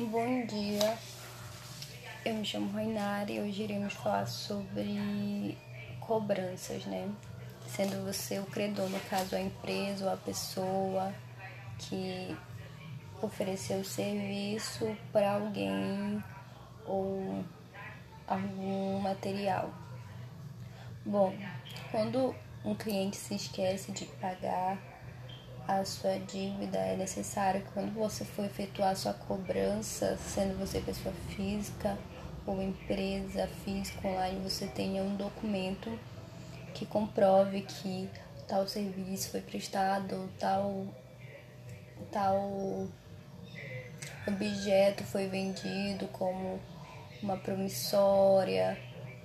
Bom dia, eu me chamo Rainari e hoje iremos falar sobre cobranças, né? Sendo você o credor, no caso a empresa ou a pessoa que ofereceu o serviço para alguém ou algum material. Bom, quando um cliente se esquece de pagar a sua dívida é necessário quando você for efetuar sua cobrança, sendo você pessoa física ou empresa física online, você tenha um documento que comprove que tal serviço foi prestado, tal tal objeto foi vendido como uma promissória,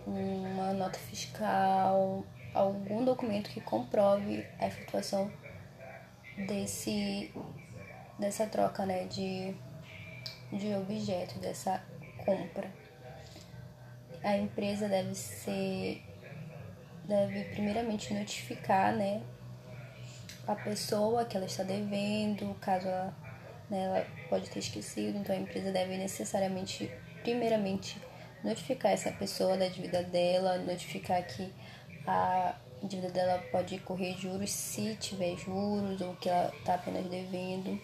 uma nota fiscal, algum documento que comprove a efetuação desse dessa troca, né, de de objeto, dessa compra. A empresa deve ser deve primeiramente notificar, né, a pessoa que ela está devendo, caso ela, né, ela pode ter esquecido, então a empresa deve necessariamente primeiramente notificar essa pessoa da dívida dela, notificar que a dívida dela pode correr juros se tiver juros ou que ela está apenas devendo.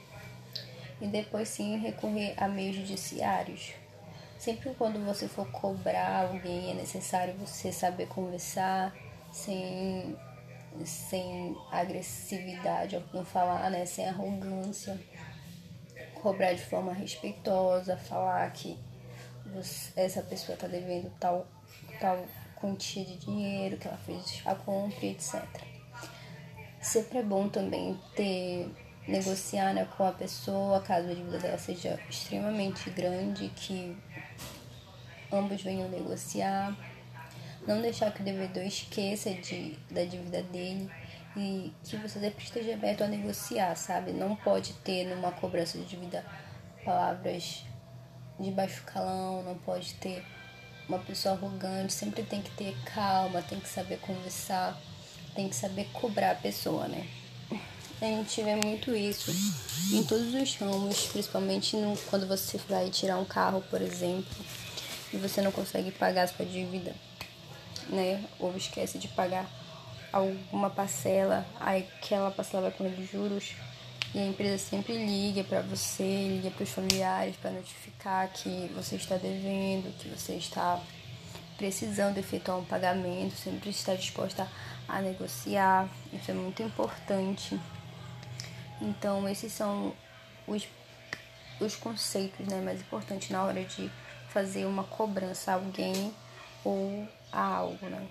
E depois sim recorrer a meios judiciários. Sempre quando você for cobrar alguém é necessário você saber conversar sem, sem agressividade, não falar, né? Sem arrogância. Cobrar de forma respeitosa, falar que você, essa pessoa está devendo tal, tal quantia de dinheiro que ela fez a compra, etc. Sempre é bom também ter negociar né, com a pessoa caso a dívida dela seja extremamente grande, que ambos venham negociar. Não deixar que o devedor esqueça de, da dívida dele e que você sempre esteja aberto a negociar, sabe? Não pode ter numa cobrança de dívida palavras de baixo calão, não pode ter uma pessoa arrogante, sempre tem que ter calma, tem que saber conversar, tem que saber cobrar a pessoa, né? A gente vê muito isso em todos os ramos, principalmente no, quando você vai tirar um carro, por exemplo, e você não consegue pagar a sua dívida, né? Ou esquece de pagar alguma parcela, aí aquela parcela vai com juros e a empresa sempre liga para você, liga para os familiares para notificar que você está devendo, que você está precisando efetuar um pagamento, sempre está disposta a negociar. Isso é muito importante. Então, esses são os, os conceitos né, mais importantes na hora de fazer uma cobrança a alguém ou a algo, né?